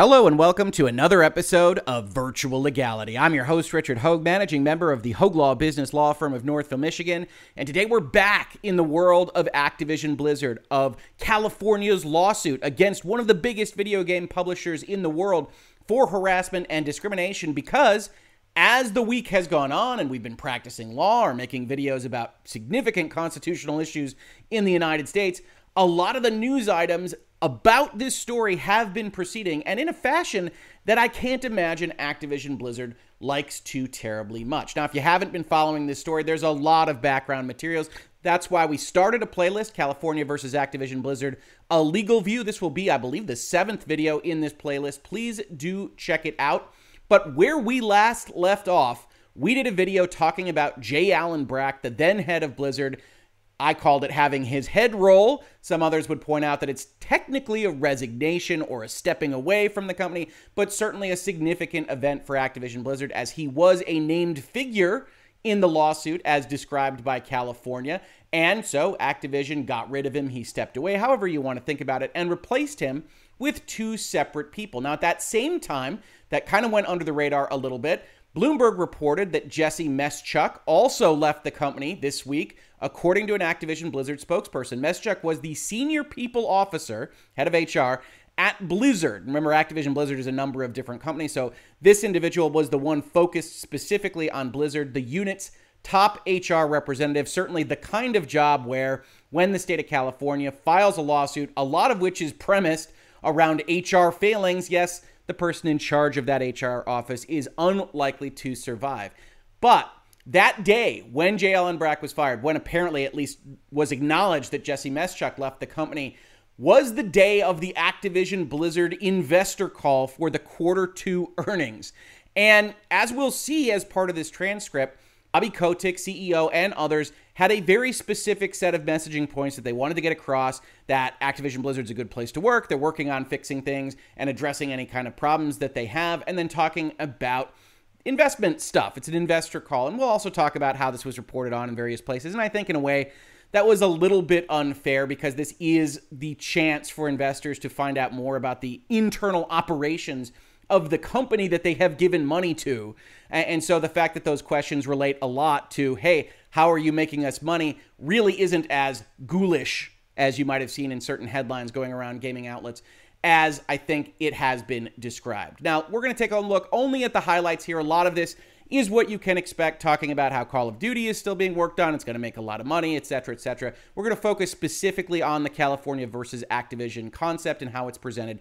Hello and welcome to another episode of Virtual Legality. I'm your host, Richard Hoeg, managing member of the Hoeg Law Business Law Firm of Northville, Michigan. And today we're back in the world of Activision Blizzard, of California's lawsuit against one of the biggest video game publishers in the world for harassment and discrimination because as the week has gone on and we've been practicing law or making videos about significant constitutional issues in the United States, a lot of the news items about this story have been proceeding and in a fashion that I can't imagine Activision Blizzard likes too terribly much. Now, if you haven't been following this story, there's a lot of background materials. That's why we started a playlist, California versus Activision Blizzard, a legal view. This will be, I believe, the seventh video in this playlist. Please do check it out. But where we last left off, we did a video talking about J. Allen Brack, the then head of Blizzard, I called it having his head roll. Some others would point out that it's technically a resignation or a stepping away from the company, but certainly a significant event for Activision Blizzard as he was a named figure in the lawsuit as described by California. And so Activision got rid of him. He stepped away, however you want to think about it, and replaced him with two separate people. Now, at that same time, that kind of went under the radar a little bit. Bloomberg reported that Jesse Meschuk also left the company this week, according to an Activision Blizzard spokesperson. Meschuk was the senior people officer, head of HR, at Blizzard. Remember, Activision Blizzard is a number of different companies, so this individual was the one focused specifically on Blizzard, the unit's top HR representative, certainly the kind of job where when the state of California files a lawsuit, a lot of which is premised around HR failings, yes, the person in charge of that HR office is unlikely to survive. But that day when J. Allen Brack was fired, when apparently at least was acknowledged that Jesse Meschuk left the company, was the day of the Activision Blizzard investor call for the quarter two earnings. And as we'll see as part of this transcript, Bobby Kotick, CEO, and others had a very specific set of messaging points that they wanted to get across that Activision Blizzard's a good place to work. They're working on fixing things and addressing any kind of problems that they have, and then talking about investment stuff. It's an investor call. And we'll also talk about how this was reported on in various places. And I think, in a way, that was a little bit unfair because this is the chance for investors to find out more about the internal operations of the company that they have given money to. And so the fact that those questions relate a lot to, hey, how are you making us money, really isn't as ghoulish as you might have seen in certain headlines going around gaming outlets as I think it has been described. Now, we're going to take a look only at the highlights here. A lot of this is what you can expect talking about how Call of Duty is still being worked on. It's going to make a lot of money, etc., etc. We're going to focus specifically on the California versus Activision concept and how it's presented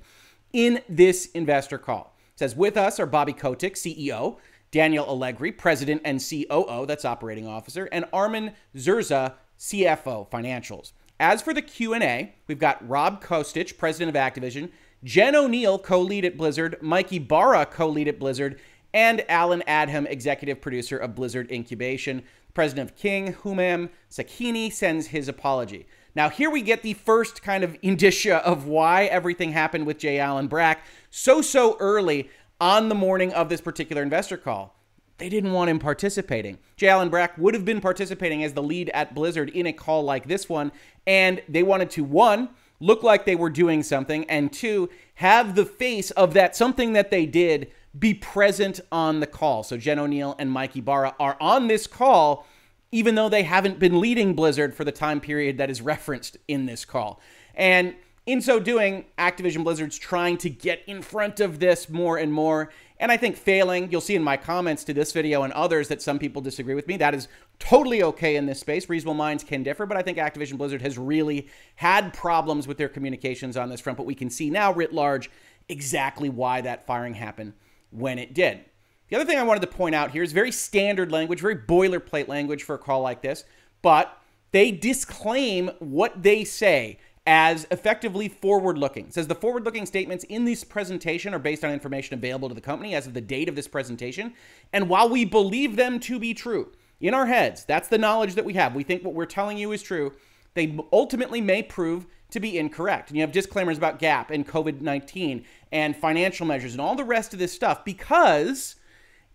in this investor call says with us are Bobby Kotick, CEO, Daniel Alegre, President and COO, that's operating officer, and Armin Zerza, CFO, financials. As for the Q&A, we've got Rob Kostich, President of Activision, Jen O'Neill, co-lead at Blizzard, Mike Ybarra, co-lead at Blizzard, and Allen Adham, executive producer of Blizzard Incubation. President of King, Humam Sakhnini, sends his apology. Now, here we get the first kind of indicia of why everything happened with J. Allen Brack so, so early on the morning of this particular investor call. They didn't want him participating. J. Allen Brack would have been participating as the lead at Blizzard in a call like this one, and they wanted to, one, look like they were doing something, and two, have the face of that something that they did be present on the call. So Jen O'Neill and Mike Ybarra are on this call even though they haven't been leading Blizzard for the time period that is referenced in this call. And in so doing, Activision Blizzard's trying to get in front of this more and more. And I think failing, you'll see in my comments to this video and others that some people disagree with me. That is totally okay in this space. Reasonable minds can differ, but I think Activision Blizzard has really had problems with their communications on this front. But we can see now, writ large, exactly why that firing happened when it did. The other thing I wanted to point out here is very standard language, very boilerplate language for a call like this, but they disclaim what they say as effectively forward looking. Says the forward looking statements in this presentation are based on information available to the company as of the date of this presentation. And while we believe them to be true in our heads, that's the knowledge that we have. We think what we're telling you is true. They ultimately may prove to be incorrect. And you have disclaimers about GAAP and COVID 19 and financial measures and all the rest of this stuff because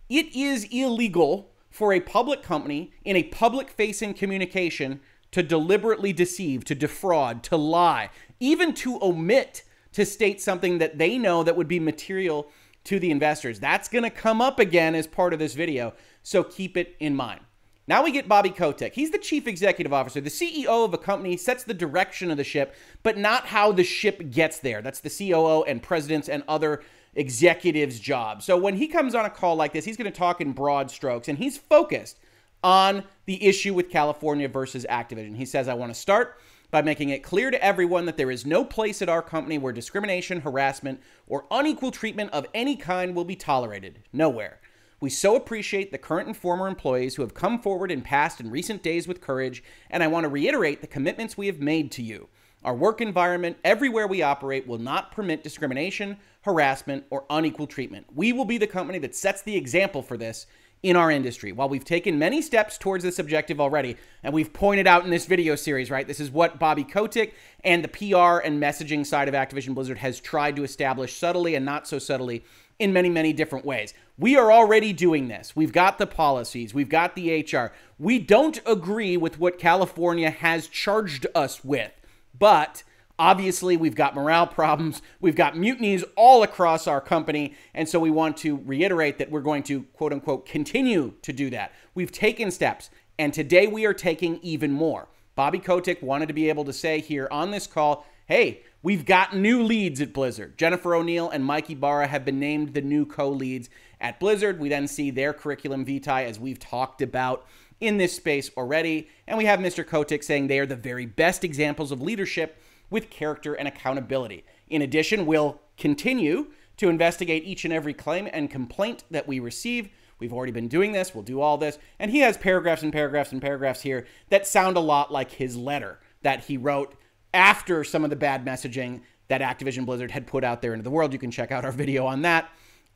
it is illegal for a public company in a public facing communication to deliberately deceive, to defraud, to lie, even to omit to state something that they know that would be material to the investors. That's going to come up again as part of this video, so keep it in mind. Now we get Bobby Kotick. He's the chief executive officer. The CEO of a company sets the direction of the ship, but not how the ship gets there. That's the COO and presidents and other executives' job. So when he comes on a call like this, he's going to talk in broad strokes and he's focused on the issue with California versus Activision. He says, I want to start by making it clear to everyone that there is no place at our company where discrimination, harassment, or unequal treatment of any kind will be tolerated. Nowhere. We so appreciate the current and former employees who have come forward in past and recent days with courage, and I want to reiterate the commitments we have made to you. Our work environment, everywhere we operate, will not permit discrimination, harassment, or unequal treatment. We will be the company that sets the example for this in our industry. While we've taken many steps towards this objective already, and we've pointed out in this video series, right, this is what Bobby Kotick and the PR and messaging side of Activision Blizzard has tried to establish subtly and not so subtly in many, many different ways. We are already doing this. We've got the policies, we've got the HR. We don't agree with what California has charged us with, but Obviously, we've got morale problems. We've got mutinies all across our company. And so we want to reiterate that we're going to, quote unquote, continue to do that. We've taken steps, and today we are taking even more. Bobby Kotick wanted to be able to say here on this call hey, we've got new leads at Blizzard. Jennifer O'Neill and Mike Ybarra have been named the new co leads at Blizzard. We then see their curriculum vitae, as we've talked about in this space already. And we have Mr. Kotick saying they are the very best examples of leadership with character and accountability. In addition, we'll continue to investigate each and every claim and complaint that we receive. We've already been doing this, we'll do all this. And he has paragraphs and paragraphs and paragraphs here that sound a lot like his letter that he wrote after some of the bad messaging that Activision Blizzard had put out there into the world. You can check out our video on that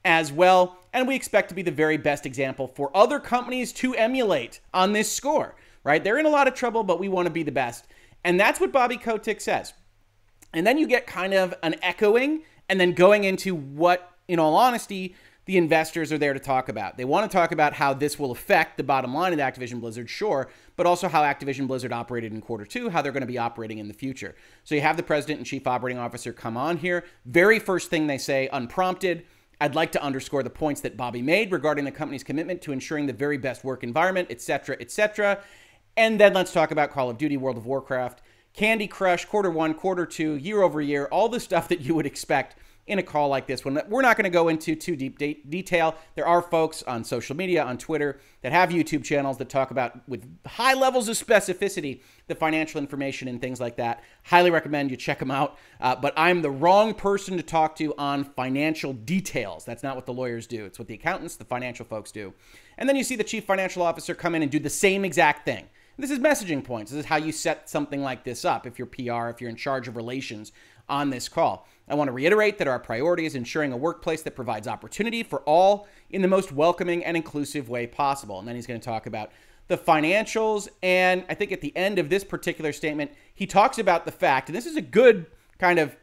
as well. And we expect to be the very best example for other companies to emulate on this score, right? They're in a lot of trouble, but we want to be the best. And that's what Bobby Kotick says. And then you get kind of an echoing and then going into what, in all honesty, the investors are there to talk about. They want to talk about how this will affect the bottom line of Activision Blizzard, sure, but also how Activision Blizzard operated in quarter two, how they're going to be operating in the future. So you have the president and chief operating officer come on here. Very first thing they say, unprompted, I'd like to underscore the points that Bobby made regarding the company's commitment to ensuring the very best work environment, et cetera, et etc. And then let's talk about Call of Duty, World of Warcraft, Candy Crush, quarter one, quarter two, year over year, all the stuff that you would expect in a call like this one. We're not going to go into too deep de- detail. There are folks on social media, on Twitter, that have YouTube channels that talk about, with high levels of specificity, the financial information and things like that. Highly recommend you check them out. Uh, but I'm the wrong person to talk to on financial details. That's not what the lawyers do, it's what the accountants, the financial folks do. And then you see the chief financial officer come in and do the same exact thing. This is messaging points. This is how you set something like this up if you're PR, if you're in charge of relations on this call. I want to reiterate that our priority is ensuring a workplace that provides opportunity for all in the most welcoming and inclusive way possible. And then he's going to talk about the financials. And I think at the end of this particular statement, he talks about the fact, and this is a good kind of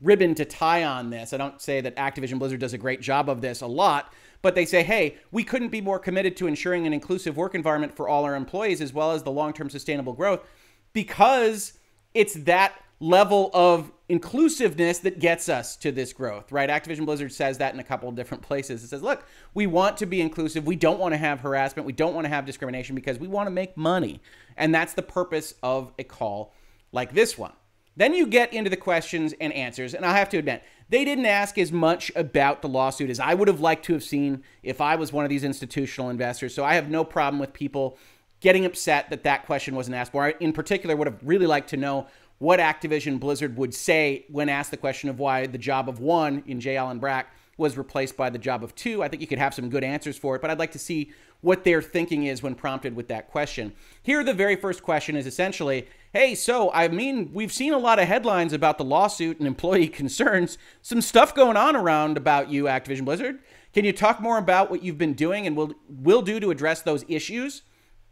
ribbon to tie on this. I don't say that Activision Blizzard does a great job of this a lot, but they say, hey, we couldn't be more committed to ensuring an inclusive work environment for all our employees as well as the long term sustainable growth because it's that level of inclusiveness that gets us to this growth, right? Activision Blizzard says that in a couple of different places. It says, look, we want to be inclusive. We don't want to have harassment. We don't want to have discrimination because we want to make money. And that's the purpose of a call like this one. Then you get into the questions and answers. And I have to admit, they didn't ask as much about the lawsuit as I would have liked to have seen if I was one of these institutional investors. So I have no problem with people getting upset that that question wasn't asked more. I, in particular, would have really liked to know what Activision Blizzard would say when asked the question of why the job of one in J. Allen Brack was replaced by the job of two. I think you could have some good answers for it, but I'd like to see what their thinking is when prompted with that question. Here, the very first question is essentially hey, so I mean, we've seen a lot of headlines about the lawsuit and employee concerns, some stuff going on around about you, Activision Blizzard. Can you talk more about what you've been doing and will will do to address those issues?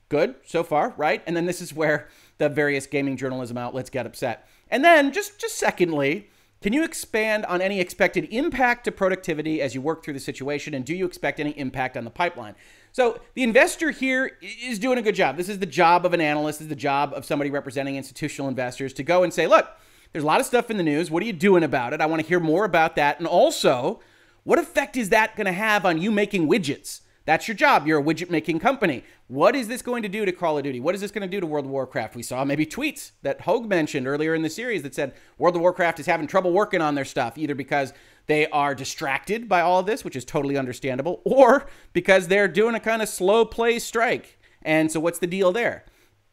Good so far, right? And then this is where the various gaming journalism outlets get upset. And then just just secondly, can you expand on any expected impact to productivity as you work through the situation and do you expect any impact on the pipeline? So the investor here is doing a good job. This is the job of an analyst, this is the job of somebody representing institutional investors to go and say, look, There's a lot of stuff in the news. What are you doing about it? I want to hear more about that. And also, what effect is that going to have on you making widgets? That's your job. You're a widget making company. What is this going to do to Call of Duty? What is this going to do to World of Warcraft? We saw maybe tweets that Hogue mentioned earlier in the series that said World of Warcraft is having trouble working on their stuff, either because they are distracted by all of this, which is totally understandable, or because they're doing a kind of slow play strike. And so, what's the deal there?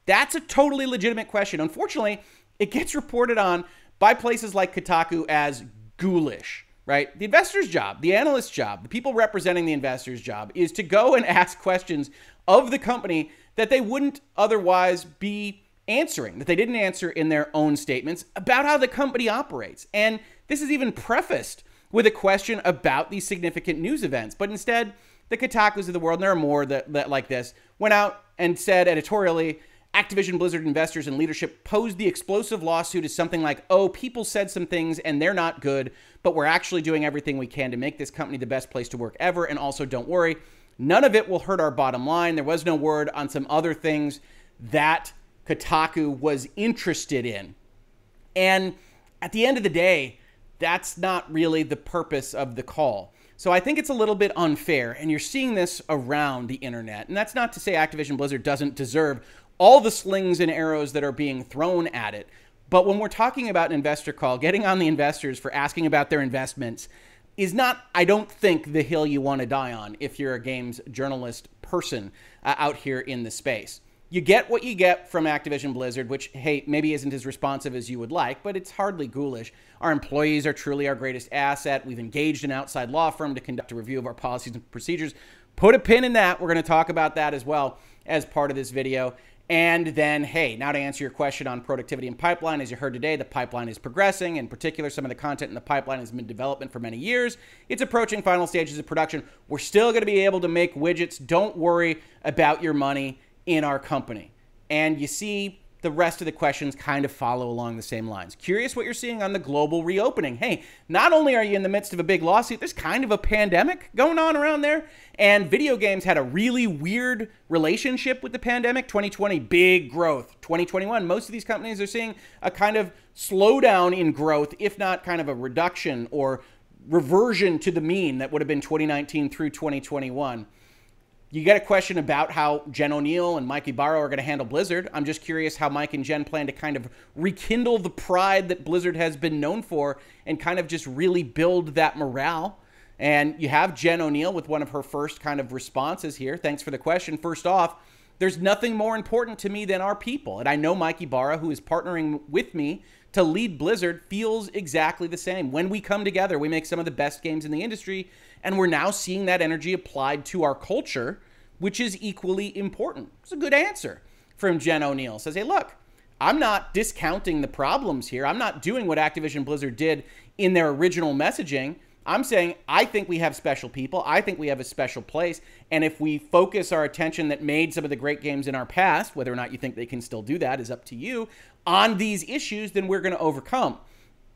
That's a totally legitimate question. Unfortunately, it gets reported on by places like Kotaku as ghoulish right? The investor's job, the analyst's job, the people representing the investor's job is to go and ask questions of the company that they wouldn't otherwise be answering, that they didn't answer in their own statements about how the company operates. And this is even prefaced with a question about these significant news events. But instead, the Kotakus of the world, and there are more that, that like this, went out and said editorially, Activision Blizzard investors and leadership posed the explosive lawsuit as something like, oh, people said some things and they're not good, but we're actually doing everything we can to make this company the best place to work ever. And also, don't worry, none of it will hurt our bottom line. There was no word on some other things that Kotaku was interested in. And at the end of the day, that's not really the purpose of the call. So I think it's a little bit unfair, and you're seeing this around the internet. And that's not to say Activision Blizzard doesn't deserve all the slings and arrows that are being thrown at it. But when we're talking about an investor call, getting on the investors for asking about their investments is not, I don't think, the hill you want to die on if you're a games journalist person uh, out here in the space. You get what you get from Activision Blizzard, which, hey, maybe isn't as responsive as you would like, but it's hardly ghoulish. Our employees are truly our greatest asset. We've engaged an outside law firm to conduct a review of our policies and procedures. Put a pin in that. We're going to talk about that as well as part of this video. And then, hey, now to answer your question on productivity and pipeline, as you heard today, the pipeline is progressing. In particular, some of the content in the pipeline has been development for many years. It's approaching final stages of production. We're still going to be able to make widgets. Don't worry about your money in our company. And you see the rest of the questions kind of follow along the same lines. Curious what you're seeing on the global reopening. Hey, not only are you in the midst of a big lawsuit, there's kind of a pandemic going on around there. And video games had a really weird relationship with the pandemic. 2020, big growth. 2021, most of these companies are seeing a kind of slowdown in growth, if not kind of a reduction or reversion to the mean that would have been 2019 through 2021. You get a question about how Jen O'Neill and Mike Ybarra are going to handle Blizzard. I'm just curious how Mike and Jen plan to kind of rekindle the pride that Blizzard has been known for and kind of just really build that morale. And you have Jen O'Neill with one of her first kind of responses here. Thanks for the question. First off, there's nothing more important to me than our people. And I know Mike Ybarra, who is partnering with me to lead Blizzard, feels exactly the same. When we come together, we make some of the best games in the industry. And we're now seeing that energy applied to our culture, which is equally important. It's a good answer from Jen O'Neill. Says, hey, look, I'm not discounting the problems here. I'm not doing what Activision Blizzard did in their original messaging. I'm saying I think we have special people. I think we have a special place. And if we focus our attention that made some of the great games in our past, whether or not you think they can still do that is up to you, on these issues, then we're going to overcome.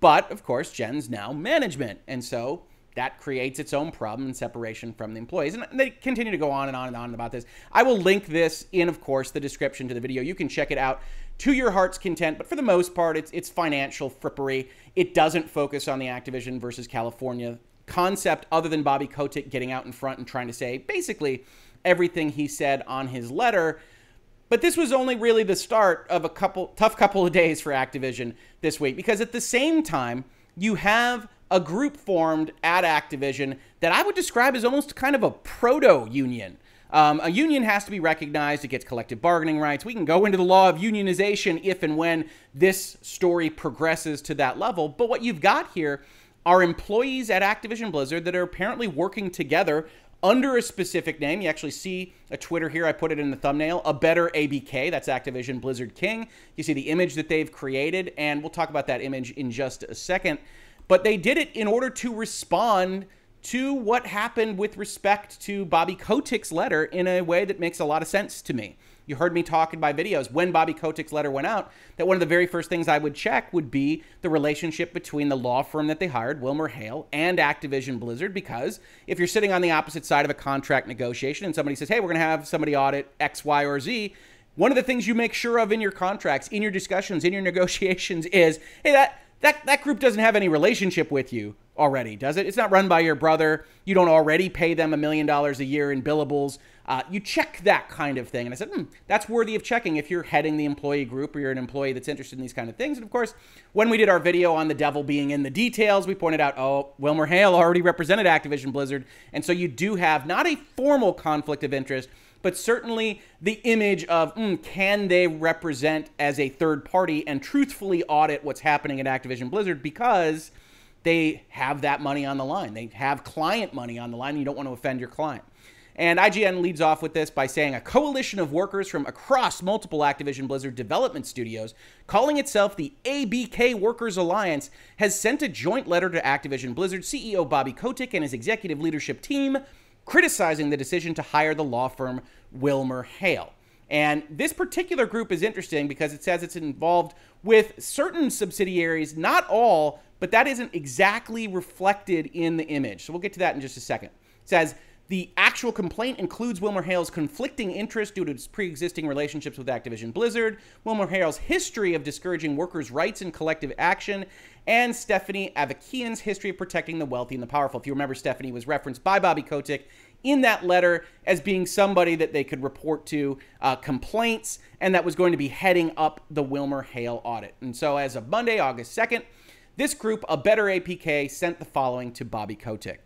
But of course, Jen's now management. And so that creates its own problem and separation from the employees. And they continue to go on and on and on about this. I will link this in, of course, the description to the video. You can check it out to your heart's content, but for the most part, it's it's financial frippery. It doesn't focus on the Activision versus California concept other than Bobby Kotick getting out in front and trying to say basically everything he said on his letter. But this was only really the start of a couple tough couple of days for Activision this week because at the same time, you have a group formed at Activision that I would describe as almost kind of a proto union. Um, a union has to be recognized. It gets collective bargaining rights. We can go into the law of unionization if and when this story progresses to that level. But what you've got here are employees at Activision Blizzard that are apparently working together under a specific name. You actually see a Twitter here. I put it in the thumbnail. A better ABK. That's Activision Blizzard King. You see the image that they've created, and we'll talk about that image in just a second. But they did it in order to respond to what happened with respect to Bobby Kotick's letter in a way that makes a lot of sense to me. You heard me talk in my videos when Bobby Kotick's letter went out that one of the very first things I would check would be the relationship between the law firm that they hired, Wilmer Hale, and Activision Blizzard. Because if you're sitting on the opposite side of a contract negotiation and somebody says, hey, we're going to have somebody audit X, Y, or Z, one of the things you make sure of in your contracts, in your discussions, in your negotiations is, hey, that that that group doesn't have any relationship with you already, does it? It's not run by your brother. You don't already pay them a million dollars a year in billables. Uh, you check that kind of thing. And I said, hmm, that's worthy of checking if you're heading the employee group or you're an employee that's interested in these kind of things. And of course, when we did our video on the devil being in the details, we pointed out, oh, Wilmer Hale already represented Activision Blizzard. And so you do have not a formal conflict of interest, but certainly the image of mm, can they represent as a third party and truthfully audit what's happening at Activision Blizzard because they have that money on the line. They have client money on the line. And you don't want to offend your client. And IGN leads off with this by saying a coalition of workers from across multiple Activision Blizzard development studios, calling itself the ABK Workers Alliance, has sent a joint letter to Activision Blizzard CEO Bobby Kotick and his executive leadership team criticizing the decision to hire the law firm Wilmer Hale. And this particular group is interesting because it says it's involved with certain subsidiaries, not all, but that isn't exactly reflected in the image. So we'll get to that in just a second. It says the actual complaint includes Wilmer Hale's conflicting interest due to his pre existing relationships with Activision Blizzard, Wilmer Hale's history of discouraging workers' rights and collective action, and Stephanie Avakian's history of protecting the wealthy and the powerful. If you remember, Stephanie was referenced by Bobby Kotick in that letter as being somebody that they could report to uh, complaints and that was going to be heading up the Wilmer Hale audit. And so, as of Monday, August 2nd, this group, A Better ABK, sent the following to Bobby Kotick.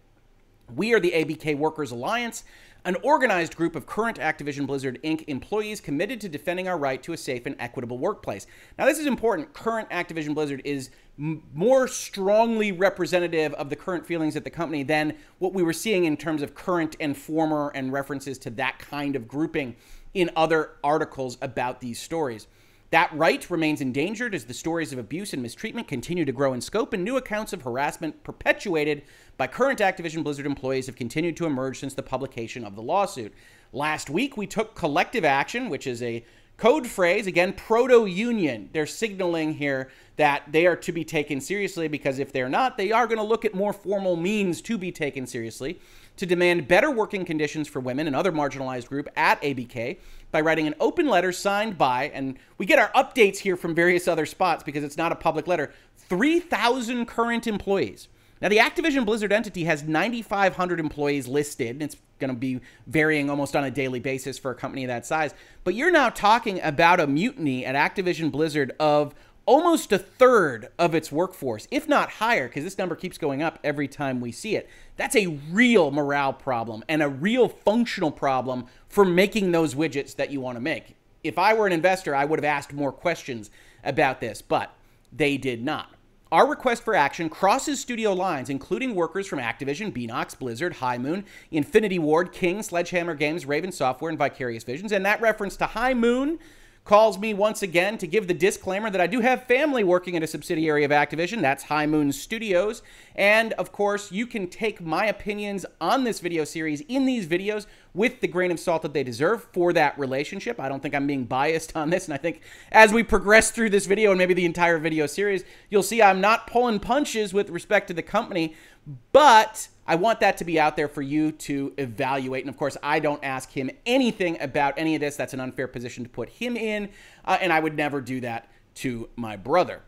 We are the ABK Workers Alliance, an organized group of current Activision Blizzard Inc. employees committed to defending our right to a safe and equitable workplace. Now, this is important. Current Activision Blizzard is m- more strongly representative of the current feelings at the company than what we were seeing in terms of current and former and references to that kind of grouping in other articles about these stories. That right remains endangered as the stories of abuse and mistreatment continue to grow in scope, and new accounts of harassment perpetuated by current Activision Blizzard employees have continued to emerge since the publication of the lawsuit. Last week, we took collective action, which is a code phrase, again, proto union. They're signaling here that they are to be taken seriously because if they're not, they are going to look at more formal means to be taken seriously to demand better working conditions for women and other marginalized group at ABK by writing an open letter signed by, and we get our updates here from various other spots because it's not a public letter, 3,000 current employees. Now, the Activision Blizzard entity has 9,500 employees listed. And it's going to be varying almost on a daily basis for a company that size. But you're now talking about a mutiny at Activision Blizzard of almost a third of its workforce, if not higher, because this number keeps going up every time we see it. That's a real morale problem and a real functional problem for making those widgets that you want to make. If I were an investor, I would have asked more questions about this, but they did not. Our request for action crosses studio lines, including workers from Activision, Beenox, Blizzard, High Moon, Infinity Ward, King, Sledgehammer Games, Raven Software, and Vicarious Visions. And that reference to High Moon calls me once again to give the disclaimer that I do have family working at a subsidiary of Activision. That's High Moon Studios. And of course, you can take my opinions on this video series in these videos with the grain of salt that they deserve for that relationship. I don't think I'm being biased on this. And I think as we progress through this video and maybe the entire video series, you'll see I'm not pulling punches with respect to the company, but I want that to be out there for you to evaluate. And of course, I don't ask him anything about any of this. That's an unfair position to put him in. Uh, and I would never do that to my brother.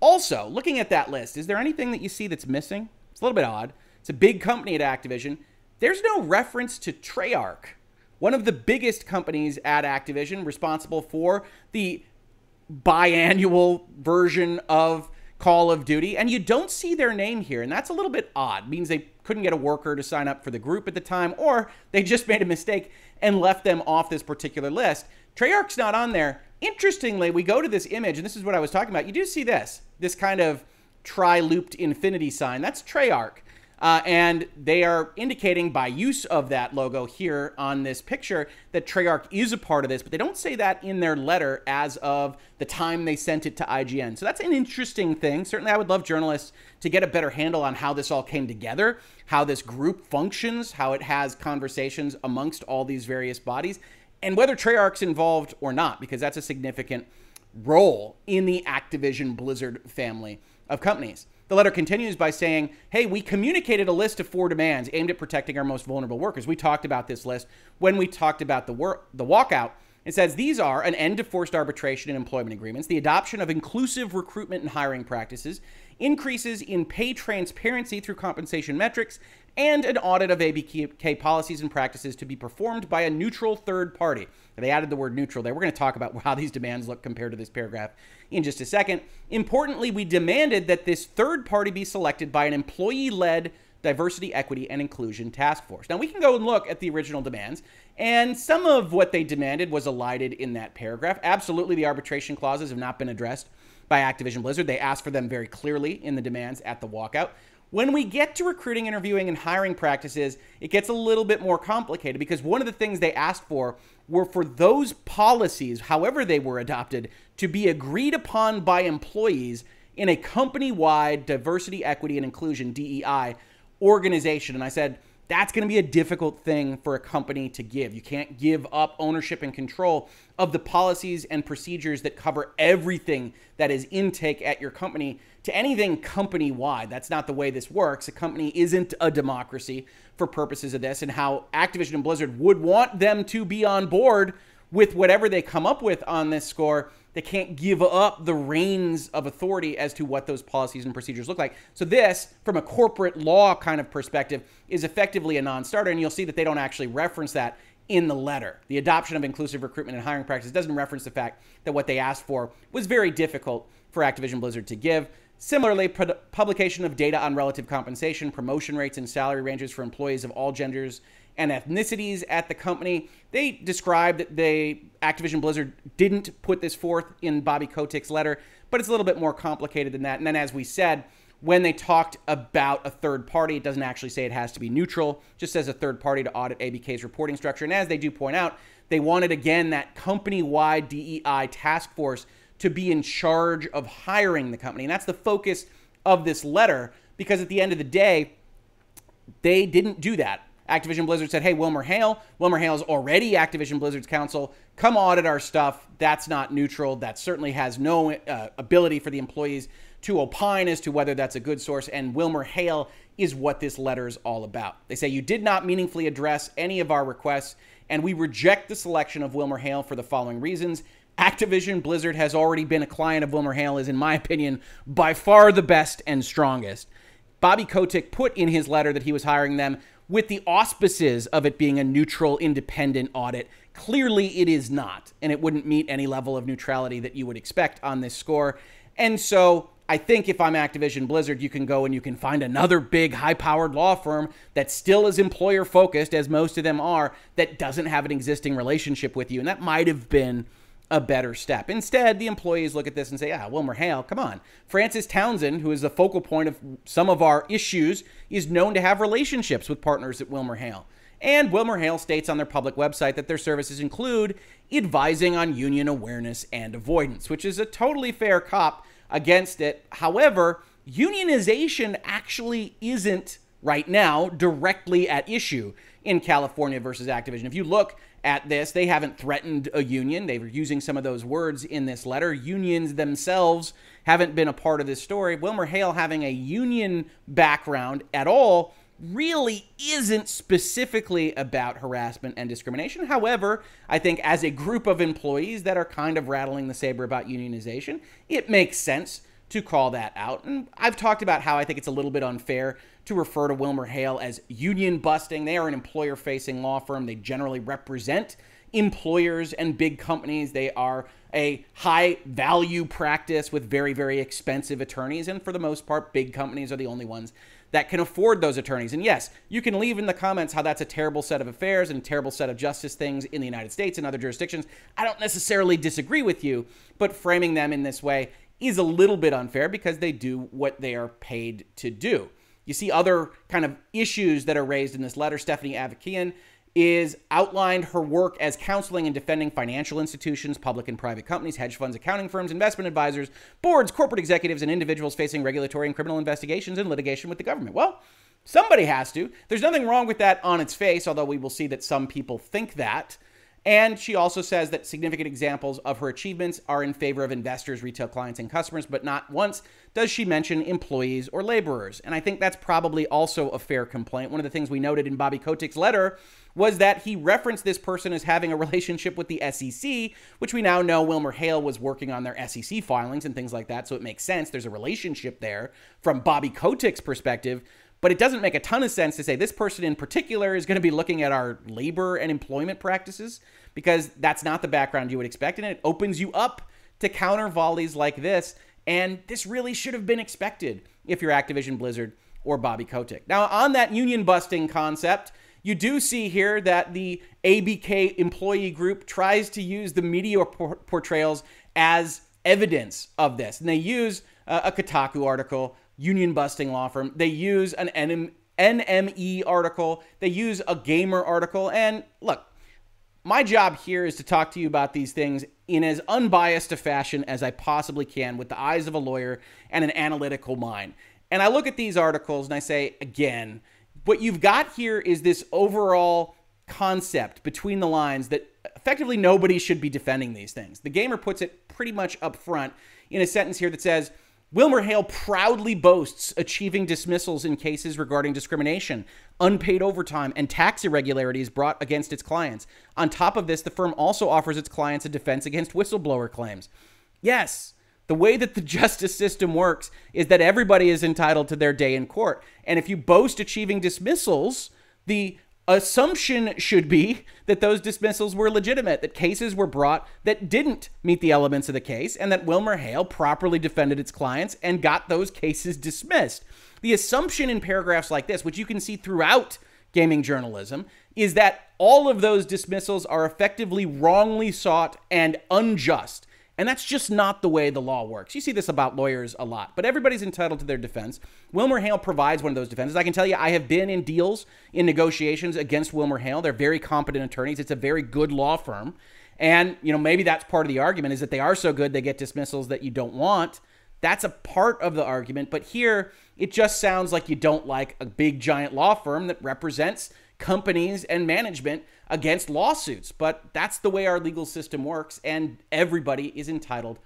Also, looking at that list, is there anything that you see that's missing? It's a little bit odd. It's a big company at Activision. There's no reference to Treyarch, one of the biggest companies at Activision, responsible for the biannual version of Call of Duty, and you don't see their name here, and that's a little bit odd. It means they couldn't get a worker to sign up for the group at the time, or they just made a mistake and left them off this particular list. Treyarch's not on there. Interestingly, we go to this image, and this is what I was talking about. You do see this, this kind of tri-looped infinity sign. That's Treyarch. Uh, and they are indicating by use of that logo here on this picture that Treyarch is a part of this, but they don't say that in their letter as of the time they sent it to IGN. So that's an interesting thing. Certainly, I would love journalists to get a better handle on how this all came together, how this group functions, how it has conversations amongst all these various bodies, and whether Treyarch's involved or not, because that's a significant role in the Activision Blizzard family of companies. The letter continues by saying, Hey, we communicated a list of four demands aimed at protecting our most vulnerable workers. We talked about this list when we talked about the, wor- the walkout. It says these are an end to forced arbitration in employment agreements, the adoption of inclusive recruitment and hiring practices, increases in pay transparency through compensation metrics, and an audit of ABK policies and practices to be performed by a neutral third party. They added the word neutral there. We're going to talk about how these demands look compared to this paragraph in just a second. Importantly, we demanded that this third party be selected by an employee led diversity, equity, and inclusion task force. Now, we can go and look at the original demands, and some of what they demanded was elided in that paragraph. Absolutely, the arbitration clauses have not been addressed by Activision Blizzard. They asked for them very clearly in the demands at the walkout. When we get to recruiting, interviewing, and hiring practices, it gets a little bit more complicated because one of the things they asked for were for those policies, however they were adopted, to be agreed upon by employees in a company wide diversity, equity, and inclusion DEI organization. And I said, that's going to be a difficult thing for a company to give. You can't give up ownership and control of the policies and procedures that cover everything that is intake at your company to anything company wide. That's not the way this works. A company isn't a democracy for purposes of this, and how Activision and Blizzard would want them to be on board with whatever they come up with on this score they can't give up the reins of authority as to what those policies and procedures look like. So, this, from a corporate law kind of perspective, is effectively a non starter. And you'll see that they don't actually reference that in the letter. The adoption of inclusive recruitment and hiring practices doesn't reference the fact that what they asked for was very difficult for Activision Blizzard to give. Similarly, publication of data on relative compensation, promotion rates, and salary ranges for employees of all genders and ethnicities at the company. They described that they Activision Blizzard didn't put this forth in Bobby Kotick's letter, but it's a little bit more complicated than that. And then, as we said, when they talked about a third party, it doesn't actually say it has to be neutral, just says a third party to audit ABK's reporting structure. And as they do point out, they wanted again that company wide DEI task force to be in charge of hiring the company. And that's the focus of this letter because at the end of the day, they didn't do that. Activision Blizzard said, hey, Wilmer Hale, Wilmer Hale's already Activision Blizzard's counsel. Come audit our stuff. That's not neutral. That certainly has no uh, ability for the employees to opine as to whether that's a good source. And Wilmer Hale is what this letter is all about. They say, you did not meaningfully address any of our requests, and we reject the selection of Wilmer Hale for the following reasons. Activision Blizzard has already been a client of Wilmer Hale, is, in my opinion, by far the best and strongest. Bobby Kotick put in his letter that he was hiring them with the auspices of it being a neutral, independent audit. Clearly, it is not, and it wouldn't meet any level of neutrality that you would expect on this score. And so I think if I'm Activision Blizzard, you can go and you can find another big, high powered law firm that still is employer focused, as most of them are, that doesn't have an existing relationship with you. And that might have been a better step. Instead, the employees look at this and say, ah, Wilmer Hale, come on. Frances Townsend, who is the focal point of some of our issues, is known to have relationships with partners at Wilmer Hale. And Wilmer Hale states on their public website that their services include advising on union awareness and avoidance, which is a totally fair cop against it. However, unionization actually isn't right now directly at issue in California versus Activision. If you look at this. They haven't threatened a union. They were using some of those words in this letter. Unions themselves haven't been a part of this story. Wilmer Hale having a union background at all really isn't specifically about harassment and discrimination. However, I think as a group of employees that are kind of rattling the saber about unionization, it makes sense to call that out. And I've talked about how I think it's a little bit unfair to refer to Wilmer Hale as union busting. They are an employer facing law firm. They generally represent employers and big companies. They are a high value practice with very, very expensive attorneys. And for the most part, big companies are the only ones that can afford those attorneys. And yes, you can leave in the comments how that's a terrible set of affairs and terrible set of justice things in the United States and other jurisdictions. I don't necessarily disagree with you, but framing them in this way is a little bit unfair because they do what they are paid to do. You see other kind of issues that are raised in this letter. Stephanie Avakian is outlined her work as counseling and defending financial institutions, public and private companies, hedge funds, accounting firms, investment advisors, boards, corporate executives, and individuals facing regulatory and criminal investigations and litigation with the government. Well, somebody has to. There's nothing wrong with that on its face, although we will see that some people think that. And she also says that significant examples of her achievements are in favor of investors, retail clients, and customers, but not once does she mention employees or laborers. And I think that's probably also a fair complaint. One of the things we noted in Bobby Kotick's letter was that he referenced this person as having a relationship with the SEC, which we now know Wilmer Hale was working on their SEC filings and things like that. So it makes sense. There's a relationship there from Bobby Kotick's perspective. But it doesn't make a ton of sense to say this person in particular is going to be looking at our labor and employment practices because that's not the background you would expect. And it opens you up to counter volleys like this. And this really should have been expected if you're Activision Blizzard or Bobby Kotick. Now, on that union busting concept, you do see here that the ABK employee group tries to use the media portrayals as evidence of this. And they use a Kotaku article union busting law firm. They use an NM, NME article, they use a gamer article. And look, my job here is to talk to you about these things in as unbiased a fashion as I possibly can with the eyes of a lawyer and an analytical mind. And I look at these articles and I say, again, what you've got here is this overall concept between the lines that effectively nobody should be defending these things. The gamer puts it pretty much up front in a sentence here that says, Wilmer Hale proudly boasts achieving dismissals in cases regarding discrimination, unpaid overtime, and tax irregularities brought against its clients. On top of this, the firm also offers its clients a defense against whistleblower claims. Yes, the way that the justice system works is that everybody is entitled to their day in court. And if you boast achieving dismissals, the assumption should be that those dismissals were legitimate, that cases were brought that didn't meet the elements of the case, and that Wilmer Hale properly defended its clients and got those cases dismissed. The assumption in paragraphs like this, which you can see throughout gaming journalism, is that all of those dismissals are effectively wrongly sought and unjust. And that's just not the way the law works. You see this about lawyers a lot, but everybody's entitled to their defense. Wilmer Hale provides one of those defenses. I can tell you, I have been in deals, in negotiations against Wilmer Hale. They're very competent attorneys. It's a very good law firm. And, you know, maybe that's part of the argument is that they are so good they get dismissals that you don't want. That's a part of the argument. But here, it just sounds like you don't like a big giant law firm that represents companies and management against lawsuits. But that's the way our legal system works, and everybody is entitled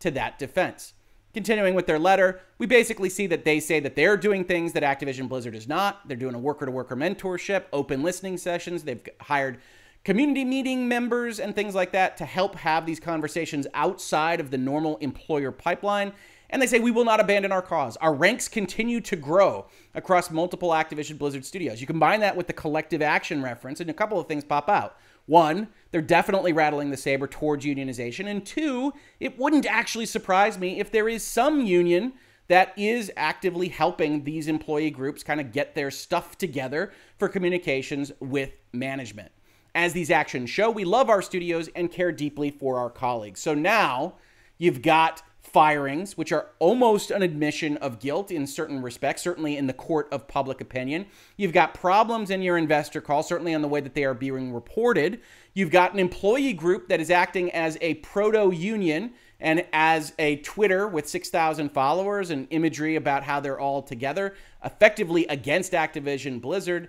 to that defense. Continuing with their letter, we basically see that they say that they're doing things that Activision Blizzard is not. They're doing a worker to worker mentorship, open listening sessions. They've hired community meeting members and things like that to help have these conversations outside of the normal employer pipeline. And they say, we will not abandon our cause. Our ranks continue to grow across multiple Activision Blizzard studios. You combine that with the collective action reference, and a couple of things pop out. One, they're definitely rattling the saber towards unionization. And two, it wouldn't actually surprise me if there is some union that is actively helping these employee groups kind of get their stuff together for communications with management. As these actions show, we love our studios and care deeply for our colleagues. So now you've got firings, which are almost an admission of guilt in certain respects, certainly in the court of public opinion. You've got problems in your investor call, certainly on the way that they are being reported. You've got an employee group that is acting as a proto union and as a Twitter with 6,000 followers and imagery about how they're all together, effectively against Activision Blizzard.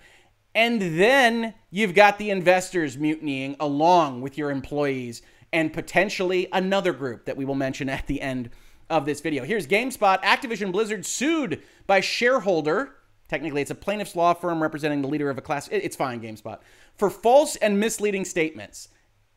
And then you've got the investors mutinying along with your employees and potentially another group that we will mention at the end of this video. Here's GameSpot. Activision Blizzard sued by shareholder. Technically, it's a plaintiff's law firm representing the leader of a class. It's fine, GameSpot. For false and misleading statements.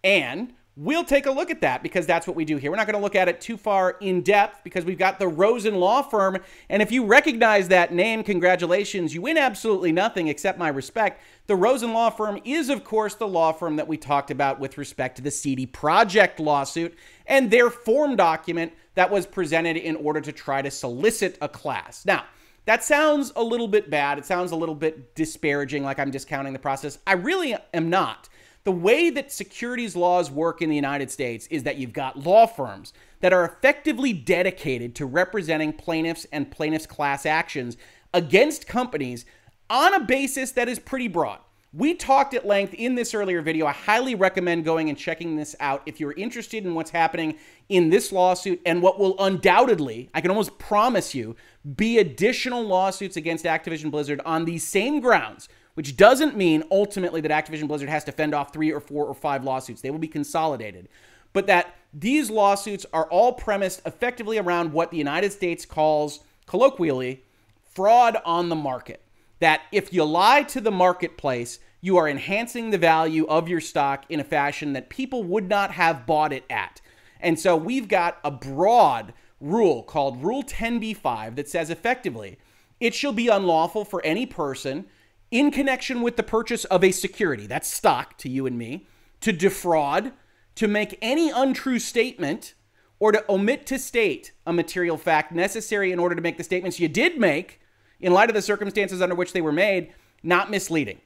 And We'll take a look at that because that's what we do here. We're not going to look at it too far in depth because we've got the Rosen Law Firm. And if you recognize that name, congratulations. You win absolutely nothing except my respect. The Rosen Law Firm is, of course, the law firm that we talked about with respect to the CD Projekt lawsuit and their form document that was presented in order to try to solicit a class. Now, that sounds a little bit bad. It sounds a little bit disparaging, like I'm discounting the process. I really am not the way that securities laws work in the United States is that you've got law firms that are effectively dedicated to representing plaintiffs and plaintiffs' class actions against companies on a basis that is pretty broad. We talked at length in this earlier video. I highly recommend going and checking this out if you're interested in what's happening in this lawsuit and what will undoubtedly, I can almost promise you, be additional lawsuits against Activision Blizzard on these same grounds which doesn't mean ultimately that Activision Blizzard has to fend off three or four or five lawsuits. They will be consolidated. But that these lawsuits are all premised effectively around what the United States calls colloquially fraud on the market. That if you lie to the marketplace, you are enhancing the value of your stock in a fashion that people would not have bought it at. And so we've got a broad rule called Rule 10b5 that says effectively it shall be unlawful for any person in connection with the purchase of a security, that's stock to you and me, to defraud, to make any untrue statement, or to omit to state a material fact necessary in order to make the statements you did make, in light of the circumstances under which they were made, not misleading,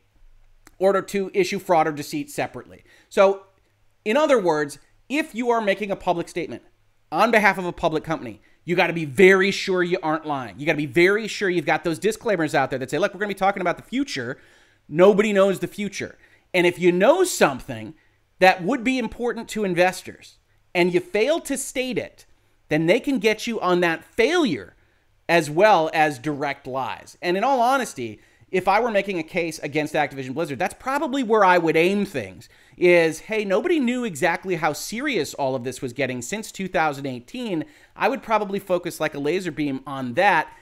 order to issue fraud or deceit separately. So, in other words, if you are making a public statement on behalf of a public company, you got to be very sure you aren't lying. You got to be very sure you've got those disclaimers out there that say, look, we're going to be talking about the future. Nobody knows the future. And if you know something that would be important to investors and you fail to state it, then they can get you on that failure as well as direct lies. And in all honesty, if I were making a case against Activision Blizzard, that's probably where I would aim things. Is hey, nobody knew exactly how serious all of this was getting since 2018. I would probably focus like a laser beam on that.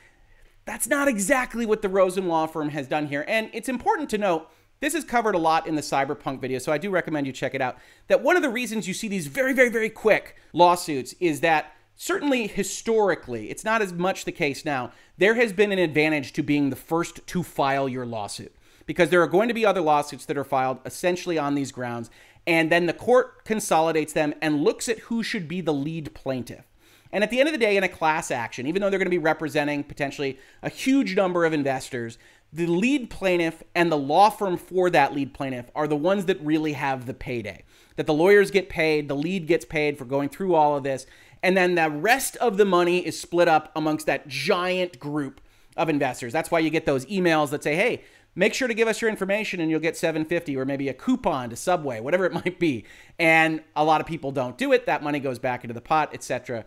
That's not exactly what the Rosen Law Firm has done here. And it's important to note this is covered a lot in the Cyberpunk video, so I do recommend you check it out. That one of the reasons you see these very, very, very quick lawsuits is that certainly historically, it's not as much the case now, there has been an advantage to being the first to file your lawsuit because there are going to be other lawsuits that are filed essentially on these grounds. And then the court consolidates them and looks at who should be the lead plaintiff. And at the end of the day, in a class action, even though they're going to be representing potentially a huge number of investors, the lead plaintiff and the law firm for that lead plaintiff are the ones that really have the payday. That the lawyers get paid, the lead gets paid for going through all of this, and then the rest of the money is split up amongst that giant group of investors. That's why you get those emails that say, "Hey, make sure to give us your information and you'll get 750 or maybe a coupon to Subway, whatever it might be." And a lot of people don't do it. That money goes back into the pot, etc.,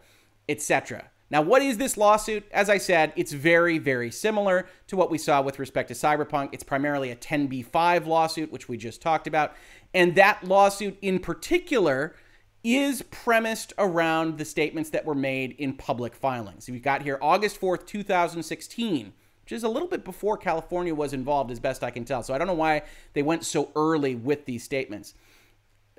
etc. Now, what is this lawsuit? As I said, it's very, very similar to what we saw with respect to Cyberpunk. It's primarily a 10b5 lawsuit, which we just talked about. And that lawsuit in particular is premised around the statements that were made in public filings. We've got here August 4th, 2016, which is a little bit before California was involved, as best I can tell. So I don't know why they went so early with these statements.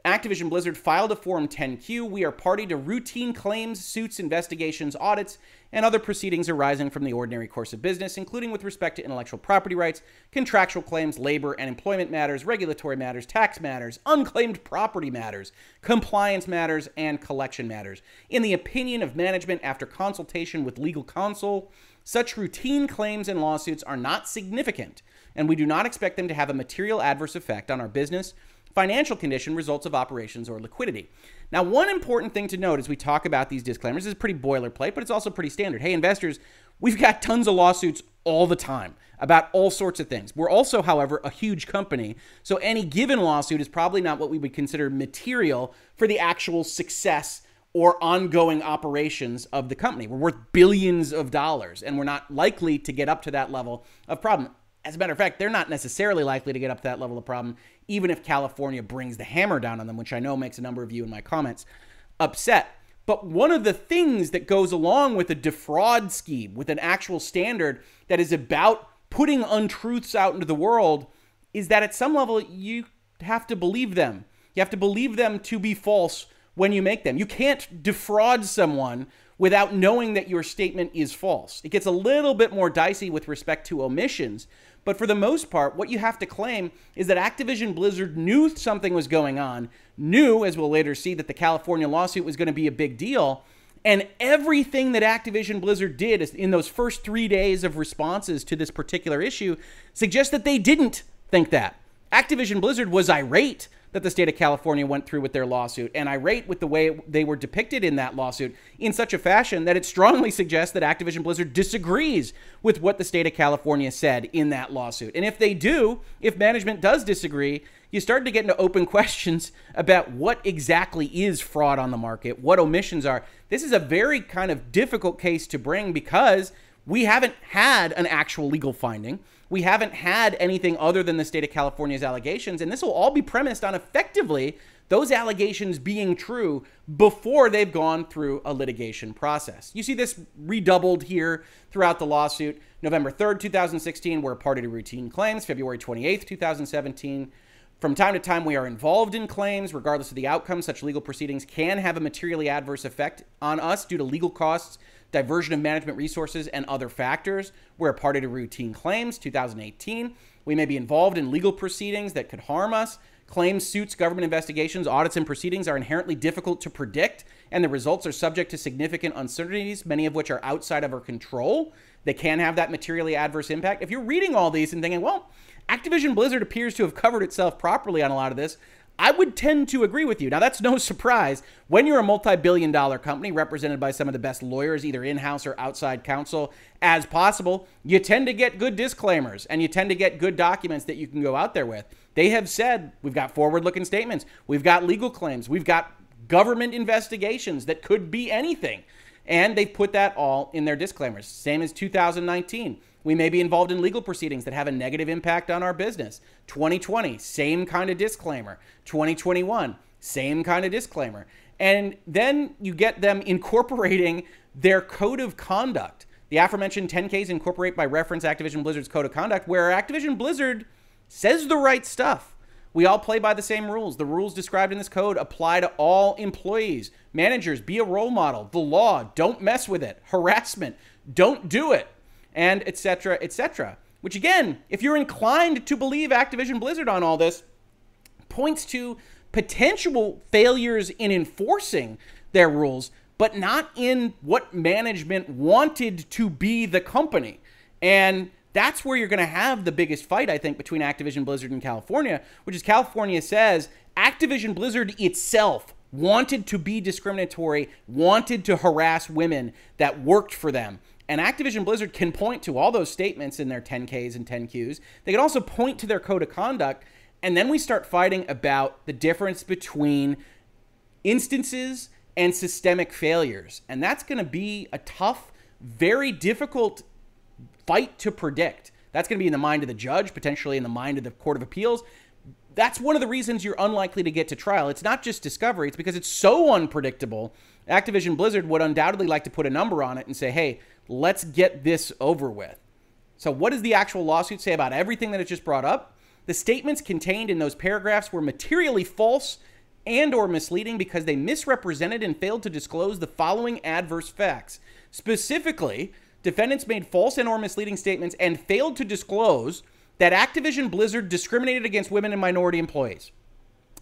Activision Blizzard filed a Form 10Q. We are party to routine claims, suits, investigations, audits, and other proceedings arising from the ordinary course of business, including with respect to intellectual property rights, contractual claims, labor and employment matters, regulatory matters, tax matters, unclaimed property matters, compliance matters, and collection matters. In the opinion of management after consultation with legal counsel, such routine claims and lawsuits are not significant, and we do not expect them to have a material adverse effect on our business financial condition, results of operations, or liquidity. Now, one important thing to note as we talk about these disclaimers is pretty boilerplate, but it's also pretty standard. Hey, investors, we've got tons of lawsuits all the time about all sorts of things. We're also, however, a huge company, so any given lawsuit is probably not what we would consider material for the actual success or ongoing operations of the company. We're worth billions of dollars, and we're not likely to get up to that level of problem. As a matter of fact, they're not necessarily likely to get up to that level of problem, even if California brings the hammer down on them, which I know makes a number of you in my comments upset. But one of the things that goes along with a defraud scheme, with an actual standard that is about putting untruths out into the world, is that at some level you have to believe them. You have to believe them to be false when you make them. You can't defraud someone without knowing that your statement is false. It gets a little bit more dicey with respect to omissions, but for the most part, what you have to claim is that Activision Blizzard knew something was going on, knew, as we'll later see, that the California lawsuit was going to be a big deal. And everything that Activision Blizzard did in those first three days of responses to this particular issue suggests that they didn't think that. Activision Blizzard was irate that the state of California went through with their lawsuit, and irate with the way they were depicted in that lawsuit in such a fashion that it strongly suggests that Activision Blizzard disagrees with what the state of California said in that lawsuit. And if they do, if management does disagree, you start to get into open questions about what exactly is fraud on the market, what omissions are. This is a very kind of difficult case to bring because we haven't had an actual legal finding. We haven't had anything other than the state of California's allegations, and this will all be premised on effectively those allegations being true before they've gone through a litigation process. You see this redoubled here throughout the lawsuit. November 3rd, 2016, we're a party to routine claims. February 28th, 2017. From time to time, we are involved in claims. Regardless of the outcome, such legal proceedings can have a materially adverse effect on us due to legal costs, diversion of management resources, and other factors. We're a party to routine claims. 2018, we may be involved in legal proceedings that could harm us. Claims, suits, government investigations, audits, and proceedings are inherently difficult to predict, and the results are subject to significant uncertainties, many of which are outside of our control. They can have that materially adverse impact. If you're reading all these and thinking, well, Activision Blizzard appears to have covered itself properly on a lot of this, I would tend to agree with you. Now, that's no surprise. When you're a multi billion dollar company represented by some of the best lawyers, either in house or outside counsel, as possible, you tend to get good disclaimers and you tend to get good documents that you can go out there with. They have said we've got forward looking statements, we've got legal claims, we've got government investigations that could be anything. And they've put that all in their disclaimers. Same as 2019. We may be involved in legal proceedings that have a negative impact on our business. 2020, same kind of disclaimer. 2021, same kind of disclaimer. And then you get them incorporating their code of conduct. The aforementioned 10Ks incorporate by reference Activision Blizzard's code of conduct, where Activision Blizzard says the right stuff. We all play by the same rules. The rules described in this code apply to all employees. Managers, be a role model. The law, don't mess with it. Harassment, don't do it. And etc., etc. Which again, if you're inclined to believe Activision Blizzard on all this, points to potential failures in enforcing their rules, but not in what management wanted to be the company. And that's where you're going to have the biggest fight, I think, between Activision Blizzard and California, which is California says Activision Blizzard itself wanted to be discriminatory, wanted to harass women that worked for them. And Activision Blizzard can point to all those statements in their 10Ks and 10Qs. They can also point to their code of conduct. And then we start fighting about the difference between instances and systemic failures. And that's going to be a tough, very difficult fight to predict. That's going to be in the mind of the judge, potentially in the mind of the Court of Appeals. That's one of the reasons you're unlikely to get to trial. It's not just discovery, it's because it's so unpredictable. Activision Blizzard would undoubtedly like to put a number on it and say, hey, let's get this over with. So, what does the actual lawsuit say about everything that it just brought up? The statements contained in those paragraphs were materially false and or misleading because they misrepresented and failed to disclose the following adverse facts. Specifically, defendants made false and or misleading statements and failed to disclose that Activision Blizzard discriminated against women and minority employees.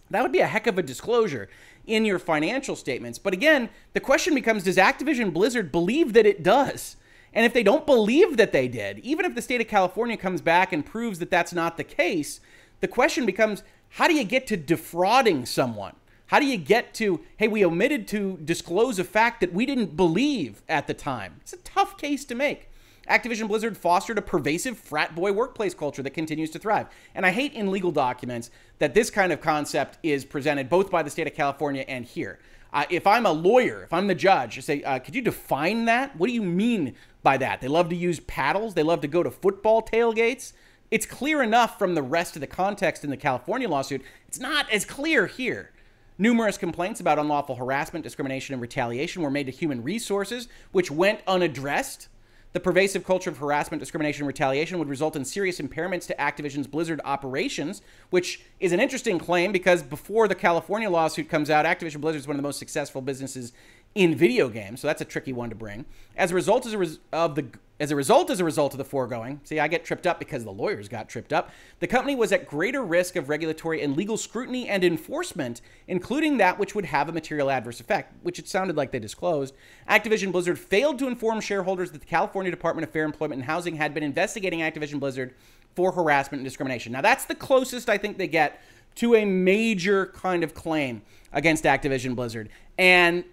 That would be a heck of a disclosure in your financial statements. But again, the question becomes does Activision Blizzard believe that it does? And if they don't believe that they did, even if the state of California comes back and proves that that's not the case, the question becomes how do you get to defrauding someone? How do you get to, hey, we omitted to disclose a fact that we didn't believe at the time? It's a tough case to make. Activision Blizzard fostered a pervasive frat boy workplace culture that continues to thrive. And I hate in legal documents that this kind of concept is presented both by the state of California and here. Uh, if I'm a lawyer, if I'm the judge, I say, uh, could you define that? What do you mean by that? They love to use paddles, they love to go to football tailgates. It's clear enough from the rest of the context in the California lawsuit. It's not as clear here. Numerous complaints about unlawful harassment, discrimination, and retaliation were made to human resources, which went unaddressed. The pervasive culture of harassment, discrimination, and retaliation would result in serious impairments to Activision's Blizzard operations, which is an interesting claim because before the California lawsuit comes out, Activision Blizzard is one of the most successful businesses in video games, so that's a tricky one to bring. As a result as a res- of the as a result as a result of the foregoing, see, I get tripped up because the lawyers got tripped up. The company was at greater risk of regulatory and legal scrutiny and enforcement, including that which would have a material adverse effect, which it sounded like they disclosed. Activision Blizzard failed to inform shareholders that the California Department of Fair Employment and Housing had been investigating Activision Blizzard for harassment and discrimination. Now, that's the closest I think they get to a major kind of claim against Activision Blizzard. And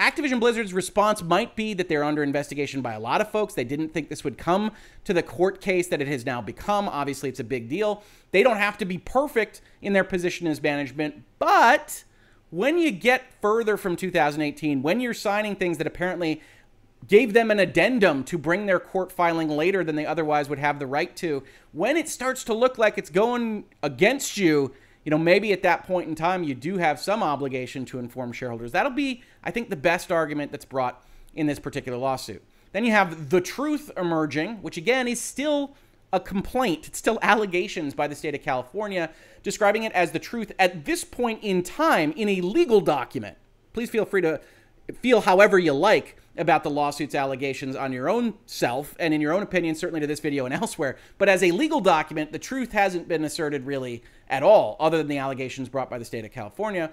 Activision Blizzard's response might be that they're under investigation by a lot of folks. They didn't think this would come to the court case that it has now become. Obviously, it's a big deal. They don't have to be perfect in their position as management, but when you get further from 2018, when you're signing things that apparently gave them an addendum to bring their court filing later than they otherwise would have the right to. When it starts to look like it's going against you, you know, maybe at that point in time you do have some obligation to inform shareholders. That'll be, I think, the best argument that's brought in this particular lawsuit. Then you have the truth emerging, which again is still a complaint. It's still allegations by the state of California describing it as the truth at this point in time in a legal document. Please feel free to feel however you like about the lawsuit's allegations on your own self and in your own opinion, certainly to this video and elsewhere. But as a legal document, the truth hasn't been asserted really at all, other than the allegations brought by the state of California.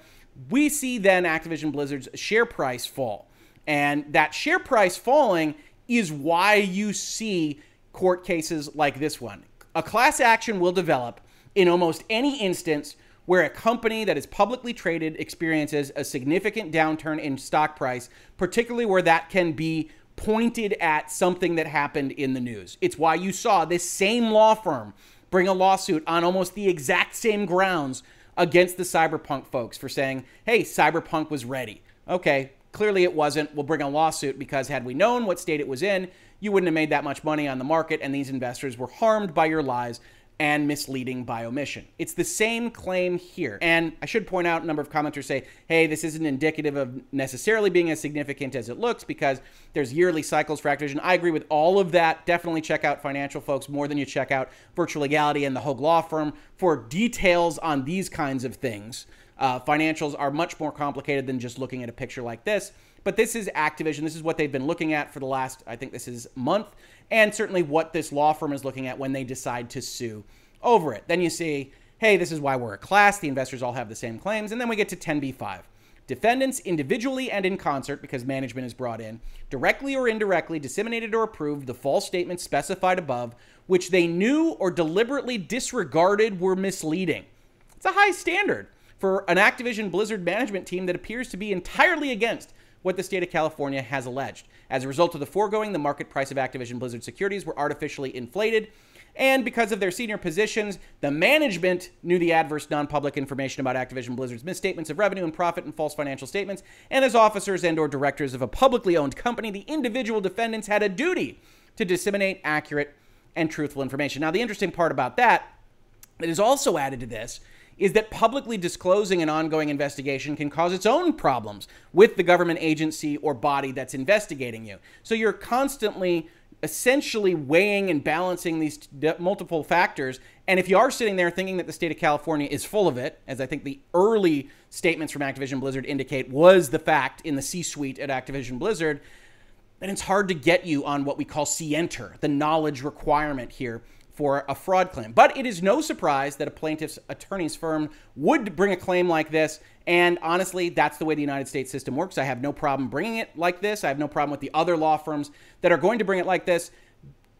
We see then Activision Blizzard's share price fall. And that share price falling is why you see court cases like this one. A class action will develop in almost any instance where a company that is publicly traded experiences a significant downturn in stock price, particularly where that can be pointed at something that happened in the news. It's why you saw this same law firm bring a lawsuit on almost the exact same grounds against the cyberpunk folks for saying, hey, cyberpunk was ready. Okay, clearly it wasn't. We'll bring a lawsuit because had we known what state it was in, you wouldn't have made that much money on the market, and these investors were harmed by your lies and misleading by omission. It's the same claim here. And I should point out a number of commenters say, hey, this isn't indicative of necessarily being as significant as it looks because there's yearly cycles for Activision. I agree with all of that. Definitely check out financial folks more than you check out Virtual Legality and the Hoeg Law Firm for details on these kinds of things. Uh, financials are much more complicated than just looking at a picture like this. But this is Activision. This is what they've been looking at for the last, I think this is month and certainly what this law firm is looking at when they decide to sue over it. Then you see, hey, this is why we're a class. The investors all have the same claims. And then we get to 10b5. Defendants individually and in concert, because management is brought in, directly or indirectly disseminated or approved the false statements specified above, which they knew or deliberately disregarded were misleading. It's a high standard for an Activision Blizzard management team that appears to be entirely against what the state of California has alleged. As a result of the foregoing, the market price of Activision Blizzard securities were artificially inflated. And because of their senior positions, the management knew the adverse non public information about Activision Blizzard's misstatements of revenue and profit and false financial statements. And as officers and or directors of a publicly owned company, the individual defendants had a duty to disseminate accurate and truthful information. Now, the interesting part about that that is also added to this is that publicly disclosing an ongoing investigation can cause its own problems with the government agency or body that's investigating you. So you're constantly essentially weighing and balancing these multiple factors. And if you are sitting there thinking that the state of California is full of it, as I think the early statements from Activision Blizzard indicate was the fact in the C suite at Activision Blizzard, then it's hard to get you on what we call scienter, the knowledge requirement here for a fraud claim. But it is no surprise that a plaintiff's attorney's firm would bring a claim like this. And honestly, that's the way the United States system works. I have no problem bringing it like this. I have no problem with the other law firms that are going to bring it like this.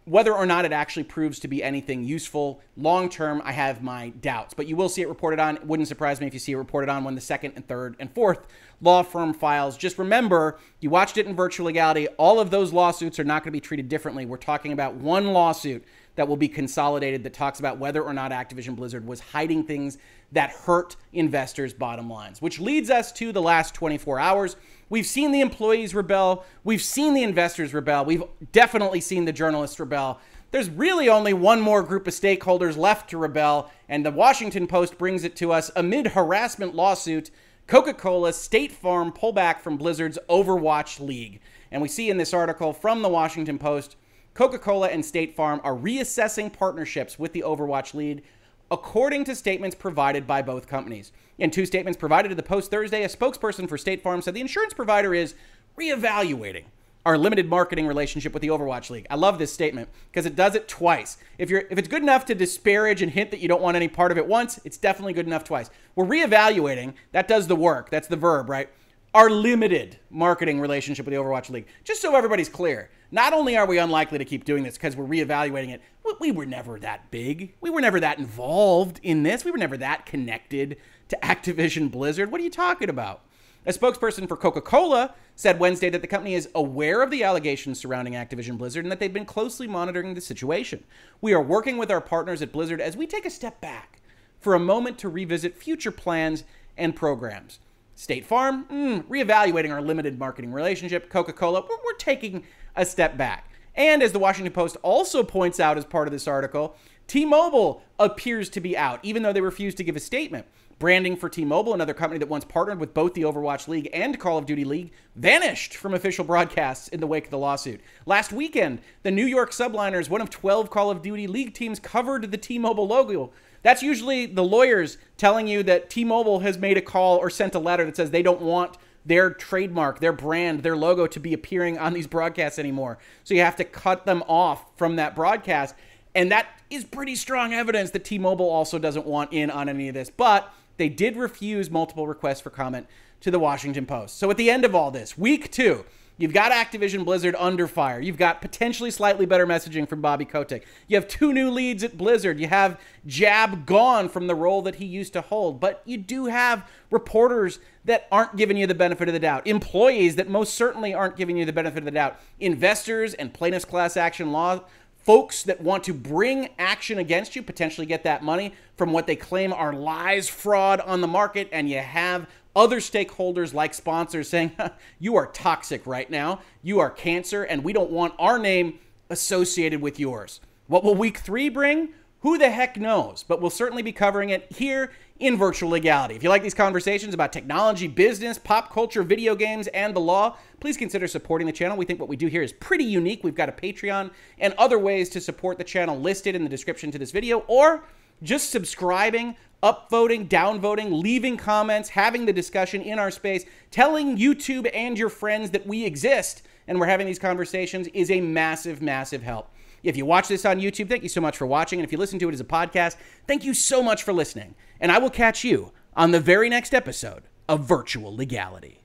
Whether or not it actually proves to be anything useful long term, I have my doubts. But you will see it reported on. It wouldn't surprise me if you see it reported on when the second and third and fourth law firm files. Just remember, you watched it in virtual legality. All of those lawsuits are not going to be treated differently. We're talking about one lawsuit that will be consolidated that talks about whether or not Activision Blizzard was hiding things that hurt investors' bottom lines, which leads us to the last 24 hours. We've seen the employees rebel, we've seen the investors rebel, we've definitely seen the journalists rebel. There's really only one more group of stakeholders left to rebel, and the Washington Post brings it to us amid harassment lawsuit. Coca Cola, State Farm pullback from Blizzard's Overwatch League. And we see in this article from the Washington Post Coca Cola and State Farm are reassessing partnerships with the Overwatch League, according to statements provided by both companies. In two statements provided to the Post Thursday, a spokesperson for State Farm said the insurance provider is reevaluating our limited marketing relationship with the Overwatch League. I love this statement because it does it twice. If you're if it's good enough to disparage and hint that you don't want any part of it once, it's definitely good enough twice. We're reevaluating. That does the work. That's the verb, right? Our limited marketing relationship with the Overwatch League. Just so everybody's clear. Not only are we unlikely to keep doing this because we're reevaluating it, we were never that big. We were never that involved in this. We were never that connected to Activision Blizzard. What are you talking about? A spokesperson for Coca Cola said Wednesday that the company is aware of the allegations surrounding Activision Blizzard and that they've been closely monitoring the situation. We are working with our partners at Blizzard as we take a step back for a moment to revisit future plans and programs. State Farm, mm, reevaluating our limited marketing relationship. Coca Cola, we're, we're taking a step back. And as the Washington Post also points out as part of this article, T Mobile appears to be out, even though they refused to give a statement. Branding for T Mobile, another company that once partnered with both the Overwatch League and Call of Duty League, vanished from official broadcasts in the wake of the lawsuit. Last weekend, the New York Subliners, one of 12 Call of Duty League teams, covered the T Mobile logo. That's usually the lawyers telling you that T Mobile has made a call or sent a letter that says they don't want their trademark, their brand, their logo to be appearing on these broadcasts anymore. So you have to cut them off from that broadcast. And that is pretty strong evidence that T Mobile also doesn't want in on any of this. But they did refuse multiple requests for comment to the Washington Post. So at the end of all this, week two, You've got Activision Blizzard under fire. You've got potentially slightly better messaging from Bobby Kotick. You have two new leads at Blizzard. You have Jab gone from the role that he used to hold. But you do have reporters that aren't giving you the benefit of the doubt, employees that most certainly aren't giving you the benefit of the doubt, investors and plaintiffs' class action law folks that want to bring action against you, potentially get that money from what they claim are lies, fraud on the market, and you have other stakeholders like sponsors saying, you are toxic right now, you are cancer, and we don't want our name associated with yours. What will week three bring? Who the heck knows? But we'll certainly be covering it here in Virtual Legality. If you like these conversations about technology, business, pop culture, video games, and the law, please consider supporting the channel. We think what we do here is pretty unique. We've got a Patreon and other ways to support the channel listed in the description to this video, or just subscribing, upvoting, downvoting, leaving comments, having the discussion in our space, telling YouTube and your friends that we exist and we're having these conversations is a massive, massive help. If you watch this on YouTube, thank you so much for watching. And if you listen to it as a podcast, thank you so much for listening. And I will catch you on the very next episode of Virtual Legality.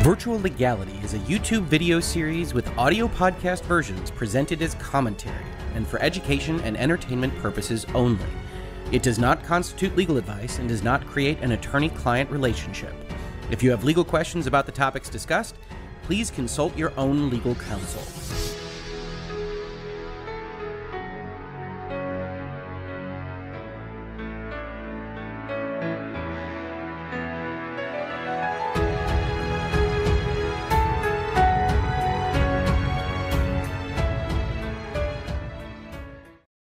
Virtual Legality is a YouTube video series with audio podcast versions presented as commentary and for education and entertainment purposes only. It does not constitute legal advice and does not create an attorney client relationship. If you have legal questions about the topics discussed, please consult your own legal counsel.